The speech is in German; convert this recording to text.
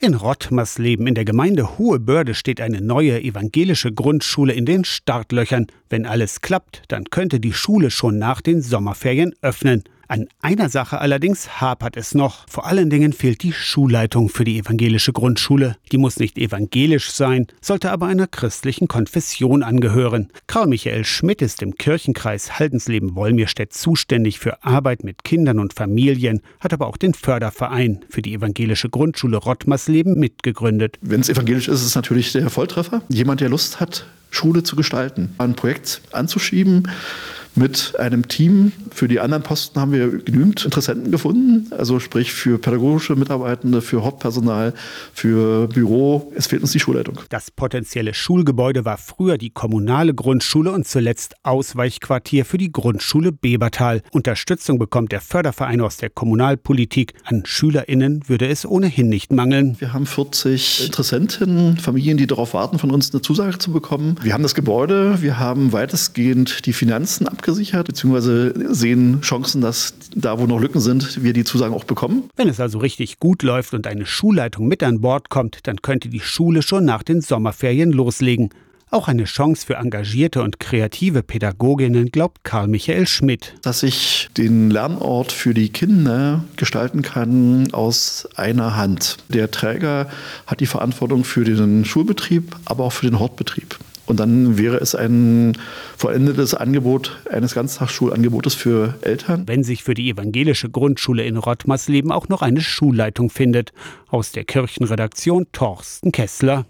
In Rottmersleben in der Gemeinde Hohe Börde steht eine neue evangelische Grundschule in den Startlöchern. Wenn alles klappt, dann könnte die Schule schon nach den Sommerferien öffnen. An einer Sache allerdings hapert es noch. Vor allen Dingen fehlt die Schulleitung für die evangelische Grundschule. Die muss nicht evangelisch sein, sollte aber einer christlichen Konfession angehören. Karl Michael Schmidt ist im Kirchenkreis Haldensleben-Wolmirstedt zuständig für Arbeit mit Kindern und Familien, hat aber auch den Förderverein für die evangelische Grundschule Rottmersleben mitgegründet. Wenn es evangelisch ist, ist es natürlich der Volltreffer. Jemand, der Lust hat, Schule zu gestalten, ein Projekt anzuschieben mit einem Team. Für die anderen Posten haben wir genügend Interessenten gefunden, also sprich für pädagogische Mitarbeitende, für Hauptpersonal, für Büro. Es fehlt uns die Schulleitung. Das potenzielle Schulgebäude war früher die kommunale Grundschule und zuletzt Ausweichquartier für die Grundschule Bebertal. Unterstützung bekommt der Förderverein aus der Kommunalpolitik. An SchülerInnen würde es ohnehin nicht mangeln. Wir haben 40 Interessenten, Familien, die darauf warten, von uns eine Zusage zu bekommen. Wir haben das Gebäude, wir haben weitestgehend die Finanzen abgegeben abgesichert, beziehungsweise sehen Chancen, dass da, wo noch Lücken sind, wir die Zusagen auch bekommen. Wenn es also richtig gut läuft und eine Schulleitung mit an Bord kommt, dann könnte die Schule schon nach den Sommerferien loslegen. Auch eine Chance für engagierte und kreative Pädagoginnen, glaubt Karl Michael Schmidt. Dass ich den Lernort für die Kinder gestalten kann aus einer Hand. Der Träger hat die Verantwortung für den Schulbetrieb, aber auch für den Hortbetrieb. Und dann wäre es ein vollendetes Angebot eines Ganztagsschulangebotes für Eltern. Wenn sich für die evangelische Grundschule in Rottmarsleben auch noch eine Schulleitung findet. Aus der Kirchenredaktion Torsten Kessler.